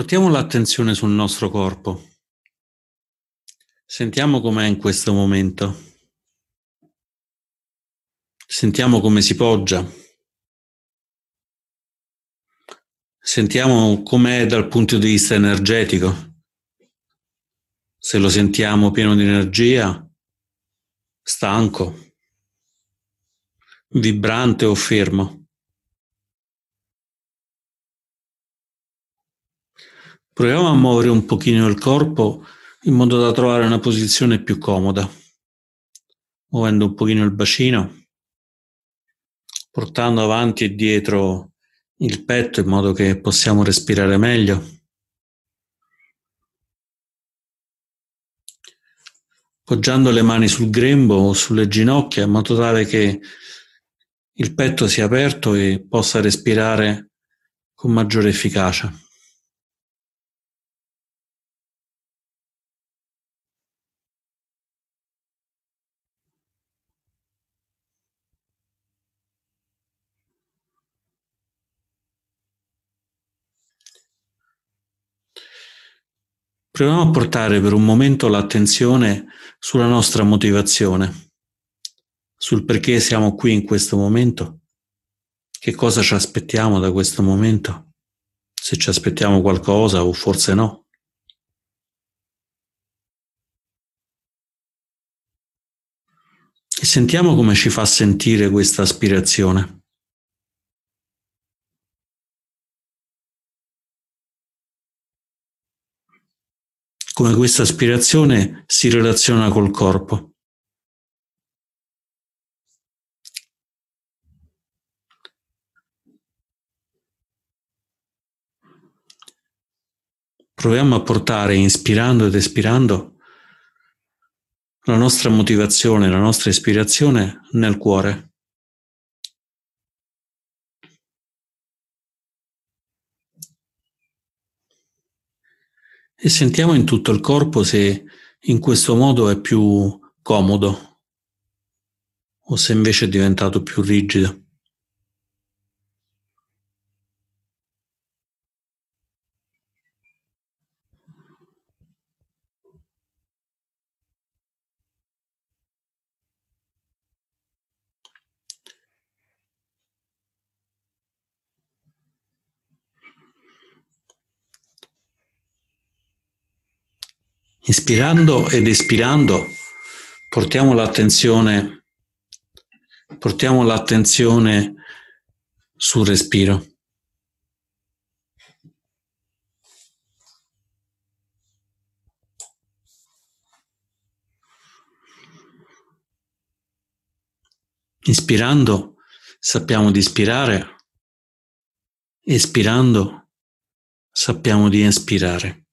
Portiamo l'attenzione sul nostro corpo. Sentiamo com'è in questo momento. Sentiamo come si poggia. Sentiamo com'è dal punto di vista energetico. Se lo sentiamo pieno di energia, stanco, vibrante o fermo. Proviamo a muovere un pochino il corpo in modo da trovare una posizione più comoda, muovendo un pochino il bacino, portando avanti e dietro il petto in modo che possiamo respirare meglio. Poggiando le mani sul grembo o sulle ginocchia in modo tale che il petto sia aperto e possa respirare con maggiore efficacia. Proviamo a portare per un momento l'attenzione sulla nostra motivazione, sul perché siamo qui in questo momento, che cosa ci aspettiamo da questo momento, se ci aspettiamo qualcosa o forse no. E sentiamo come ci fa sentire questa aspirazione. Come questa aspirazione si relaziona col corpo. Proviamo a portare, inspirando ed espirando, la nostra motivazione, la nostra ispirazione nel cuore. E sentiamo in tutto il corpo se in questo modo è più comodo o se invece è diventato più rigido. Inspirando ed espirando portiamo l'attenzione, portiamo l'attenzione sul respiro. Inspirando sappiamo di ispirare, espirando sappiamo di espirare.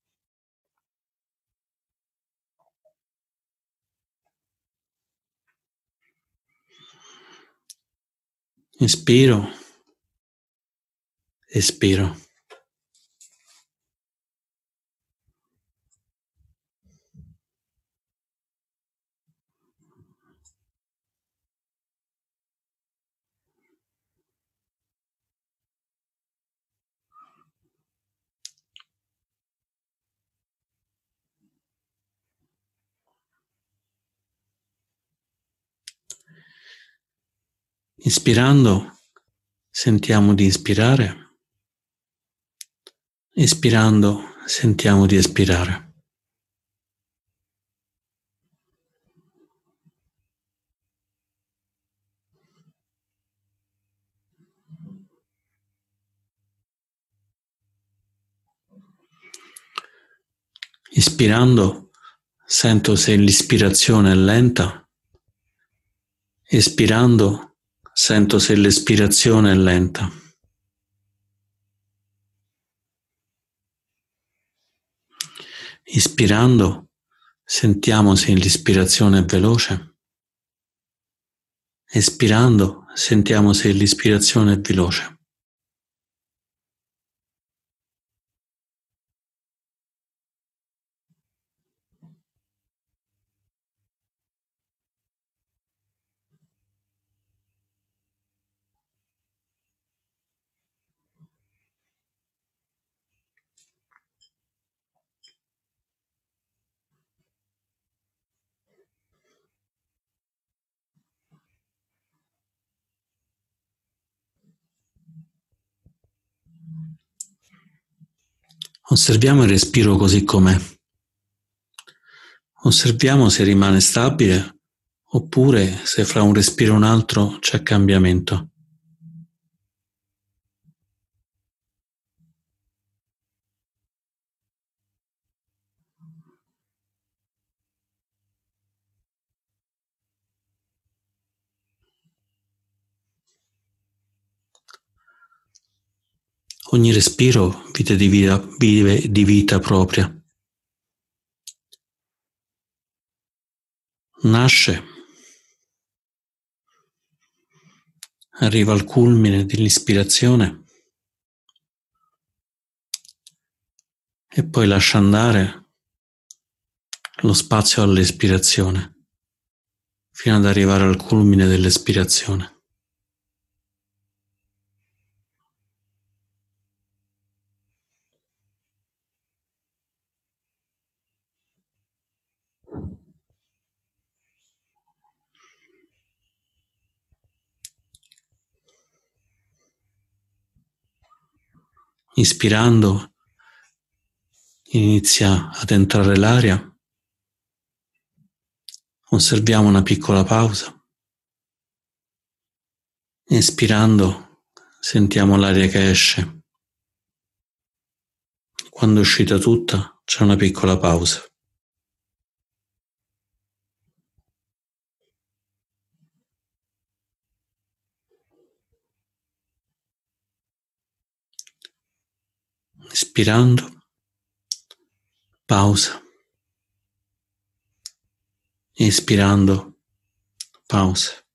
Inspiro, espiro. Inspirando sentiamo di ispirare, espirando sentiamo di espirare. Ispirando sento se l'ispirazione è lenta, espirando Sento se l'espirazione è lenta. Ispirando, sentiamo se l'ispirazione è veloce. Espirando, sentiamo se l'ispirazione è veloce. Osserviamo il respiro così com'è. Osserviamo se rimane stabile oppure se fra un respiro e un altro c'è cambiamento. Ogni respiro vive di vita, vive di vita propria. Nasce, arriva al culmine dell'ispirazione e poi lascia andare lo spazio all'espirazione fino ad arrivare al culmine dell'espirazione. Ispirando inizia ad entrare l'aria. Osserviamo una piccola pausa. Inspirando sentiamo l'aria che esce. Quando è uscita tutta c'è una piccola pausa. Ispirando, pausa. Inspirando, pausa.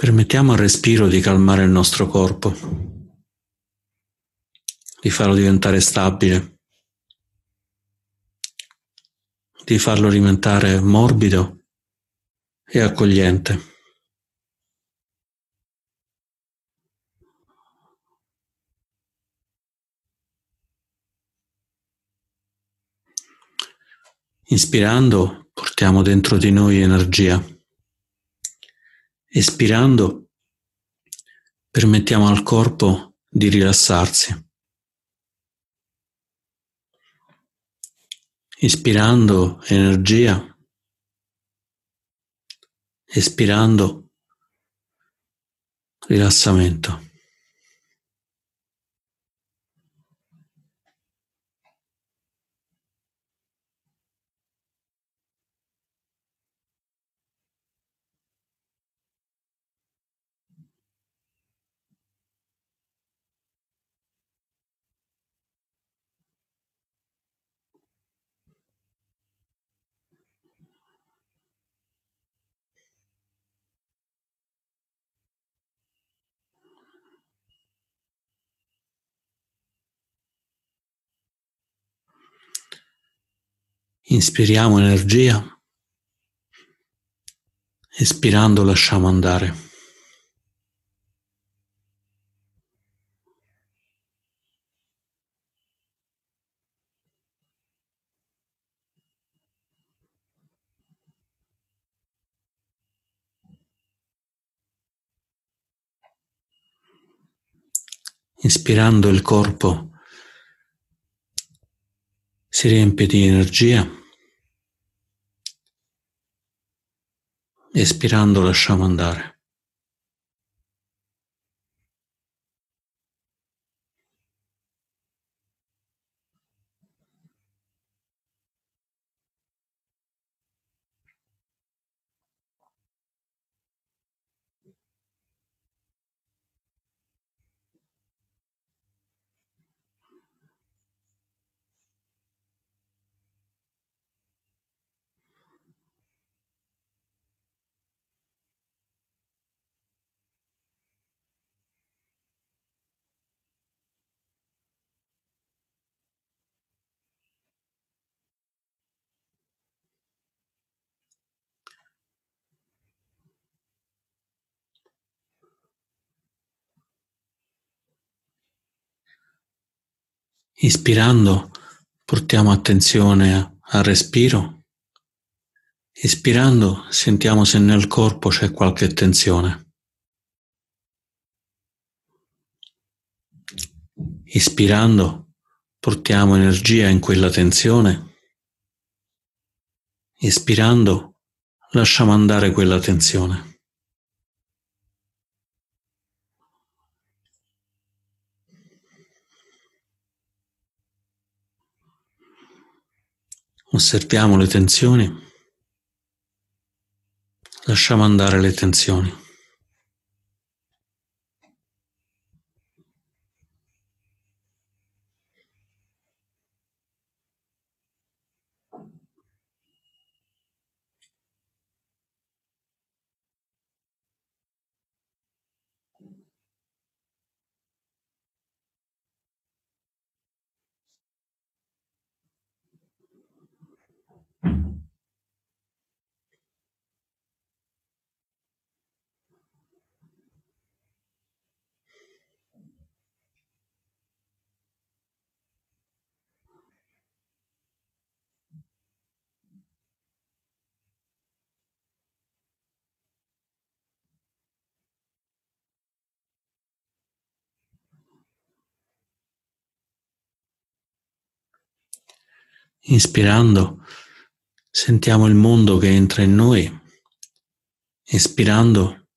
Permettiamo al respiro di calmare il nostro corpo, di farlo diventare stabile, di farlo diventare morbido e accogliente. Inspirando portiamo dentro di noi energia. Espirando, permettiamo al corpo di rilassarsi. Ispirando energia, espirando rilassamento. Inspiriamo energia, espirando lasciamo andare. Inspirando il corpo si riempie di energia. Espirando lasciamo andare. Ispirando portiamo attenzione al respiro. Ispirando sentiamo se nel corpo c'è qualche tensione. Ispirando portiamo energia in quella tensione. Ispirando lasciamo andare quella tensione. Osserviamo le tensioni, lasciamo andare le tensioni. Inspirando sentiamo il mondo che entra in noi. Espirando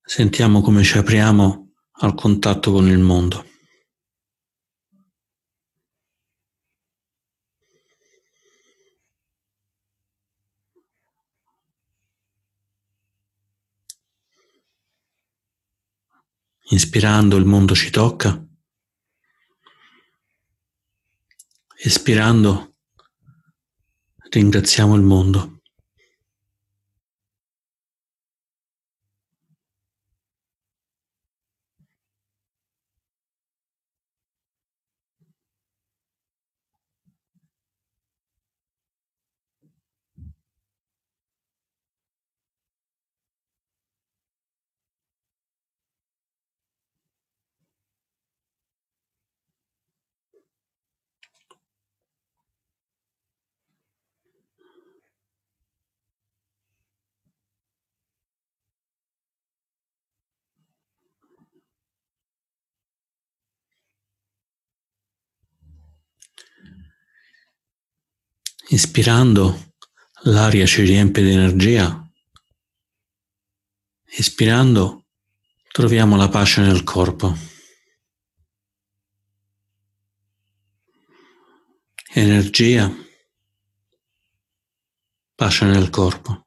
sentiamo come ci apriamo al contatto con il mondo. Inspirando il mondo ci tocca. Espirando, ringraziamo il mondo. Ispirando, l'aria ci riempie di energia. Espirando, troviamo la pace nel corpo. Energia, pace nel corpo.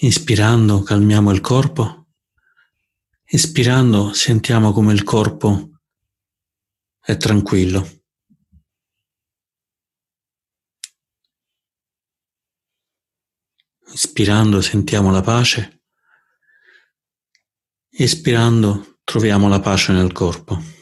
Inspirando calmiamo il corpo, espirando sentiamo come il corpo è tranquillo. Ispirando sentiamo la pace, espirando troviamo la pace nel corpo.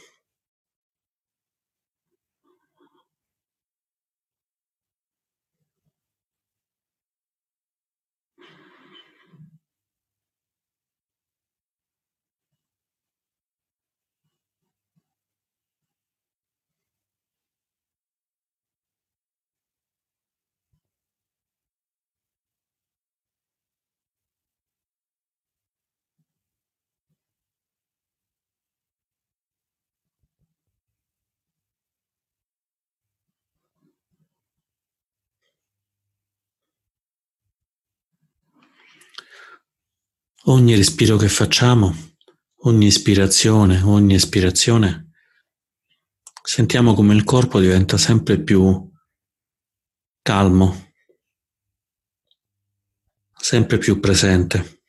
Ogni respiro che facciamo, ogni ispirazione, ogni espirazione, sentiamo come il corpo diventa sempre più calmo, sempre più presente.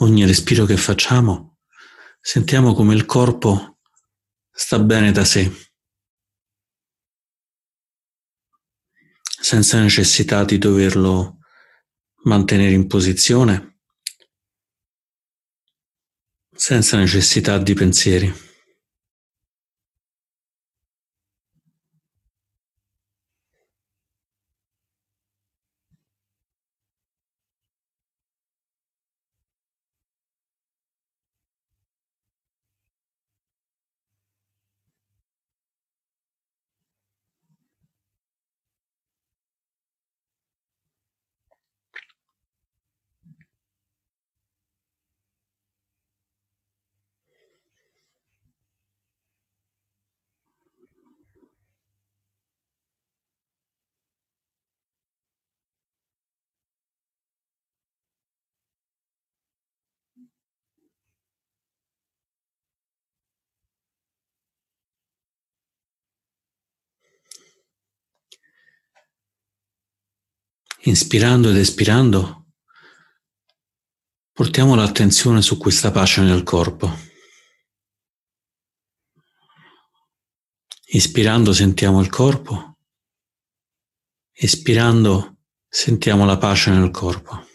Ogni respiro che facciamo, sentiamo come il corpo sta bene da sé, senza necessità di doverlo mantenere in posizione, senza necessità di pensieri. Inspirando ed espirando, portiamo l'attenzione su questa pace nel corpo. Ispirando sentiamo il corpo, espirando sentiamo la pace nel corpo.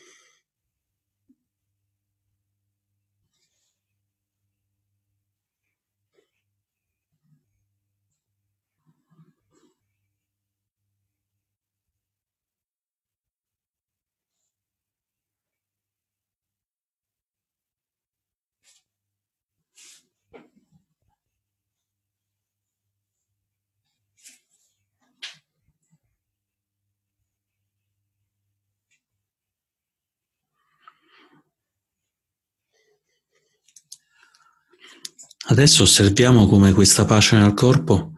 Adesso osserviamo come questa pace nel corpo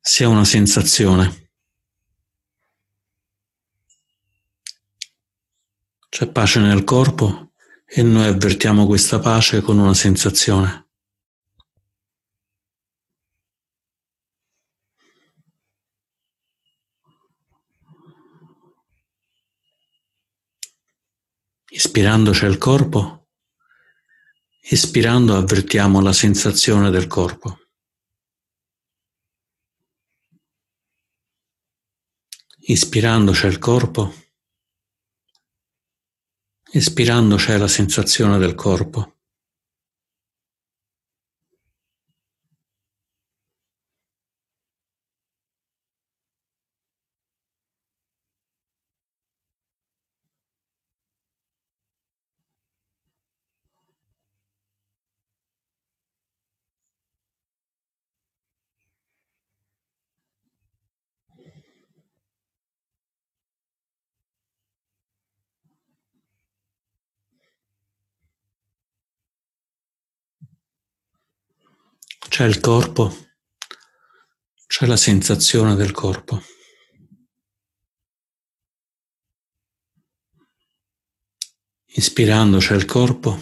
sia una sensazione. C'è pace nel corpo e noi avvertiamo questa pace con una sensazione. Ispirando c'è il corpo Espirando avvertiamo la sensazione del corpo. Ispirando c'è il corpo, espirando c'è la sensazione del corpo. C'è il corpo, c'è la sensazione del corpo. Ispirando c'è il corpo,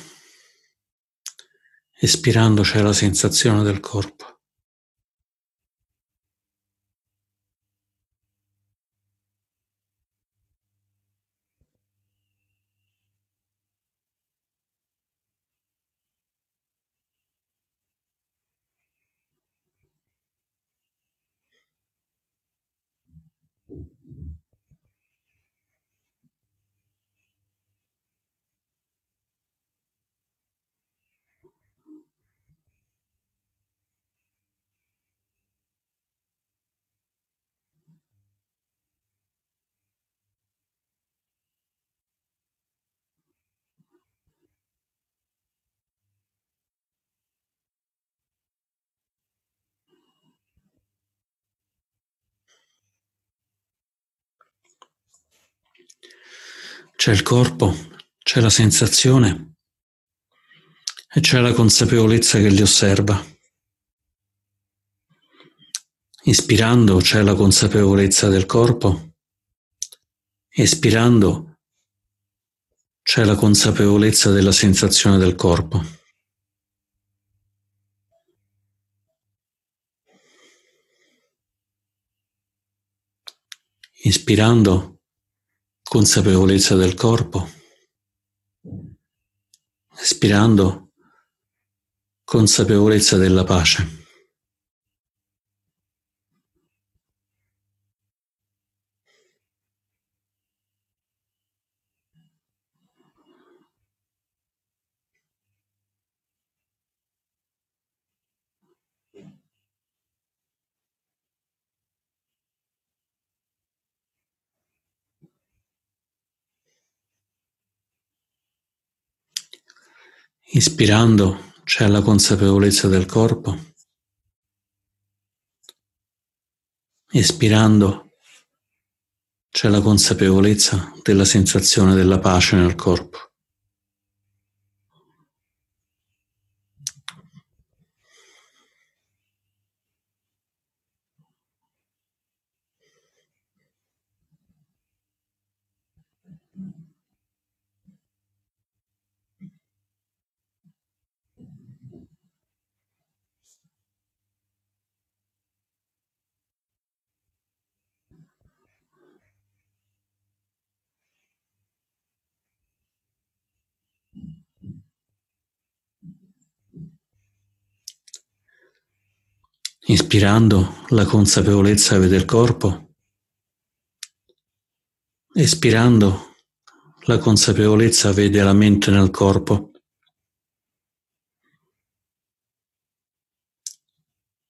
espirando c'è la sensazione del corpo. C'è il corpo, c'è la sensazione e c'è la consapevolezza che li osserva. Ispirando c'è la consapevolezza del corpo, espirando c'è la consapevolezza della sensazione del corpo. Inspirando consapevolezza del corpo, espirando consapevolezza della pace. Ispirando c'è la consapevolezza del corpo. Espirando c'è la consapevolezza della sensazione della pace nel corpo. Inspirando la consapevolezza vede il corpo, espirando la consapevolezza vede la mente nel corpo.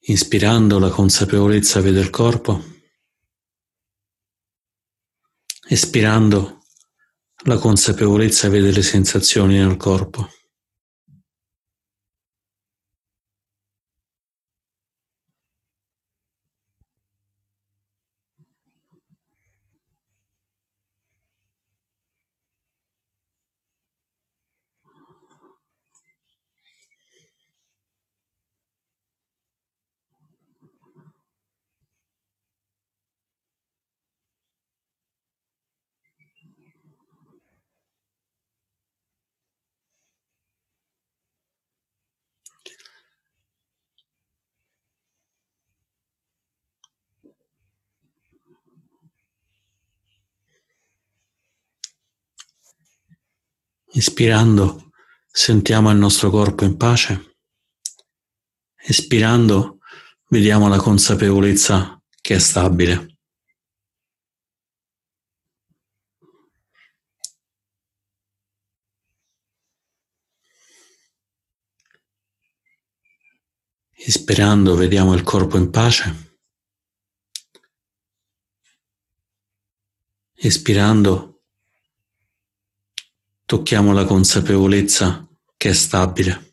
Inspirando la consapevolezza vede il corpo, espirando la consapevolezza vede le sensazioni nel corpo. Ispirando sentiamo il nostro corpo in pace. Espirando vediamo la consapevolezza che è stabile. Ispirando vediamo il corpo in pace. Espirando tocchiamo la consapevolezza che è stabile.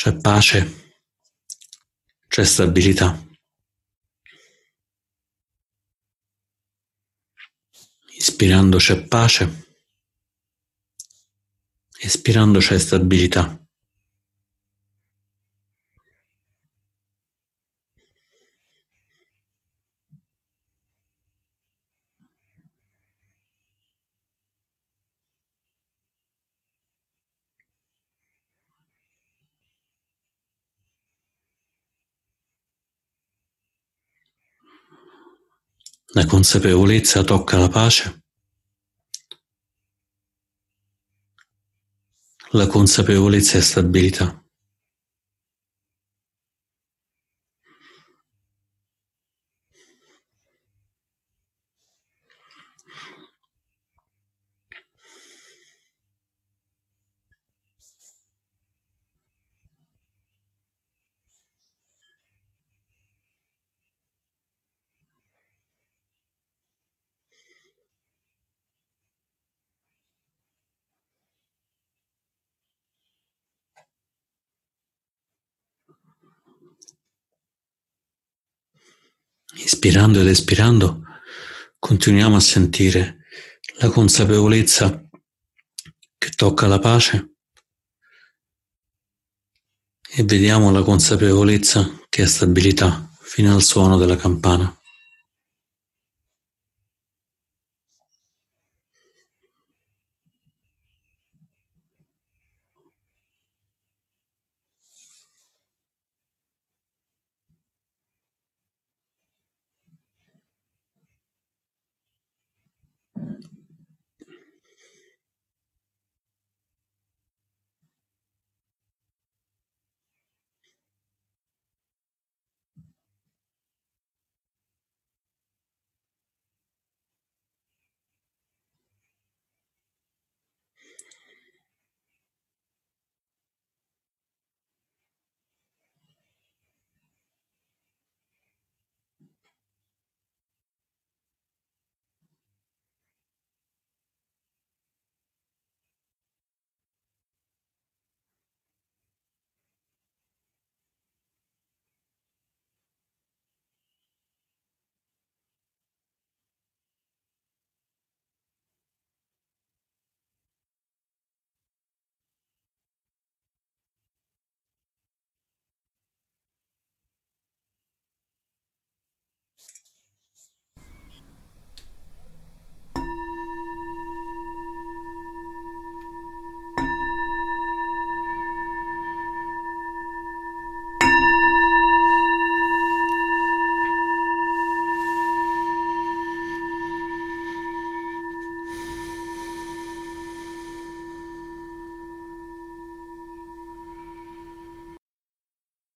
C'è pace, c'è stabilità. Ispirando c'è pace, espirando c'è stabilità. La consapevolezza tocca la pace. La consapevolezza è stabilità. Ispirando ed espirando, continuiamo a sentire la consapevolezza che tocca la pace e vediamo la consapevolezza che è stabilità fino al suono della campana.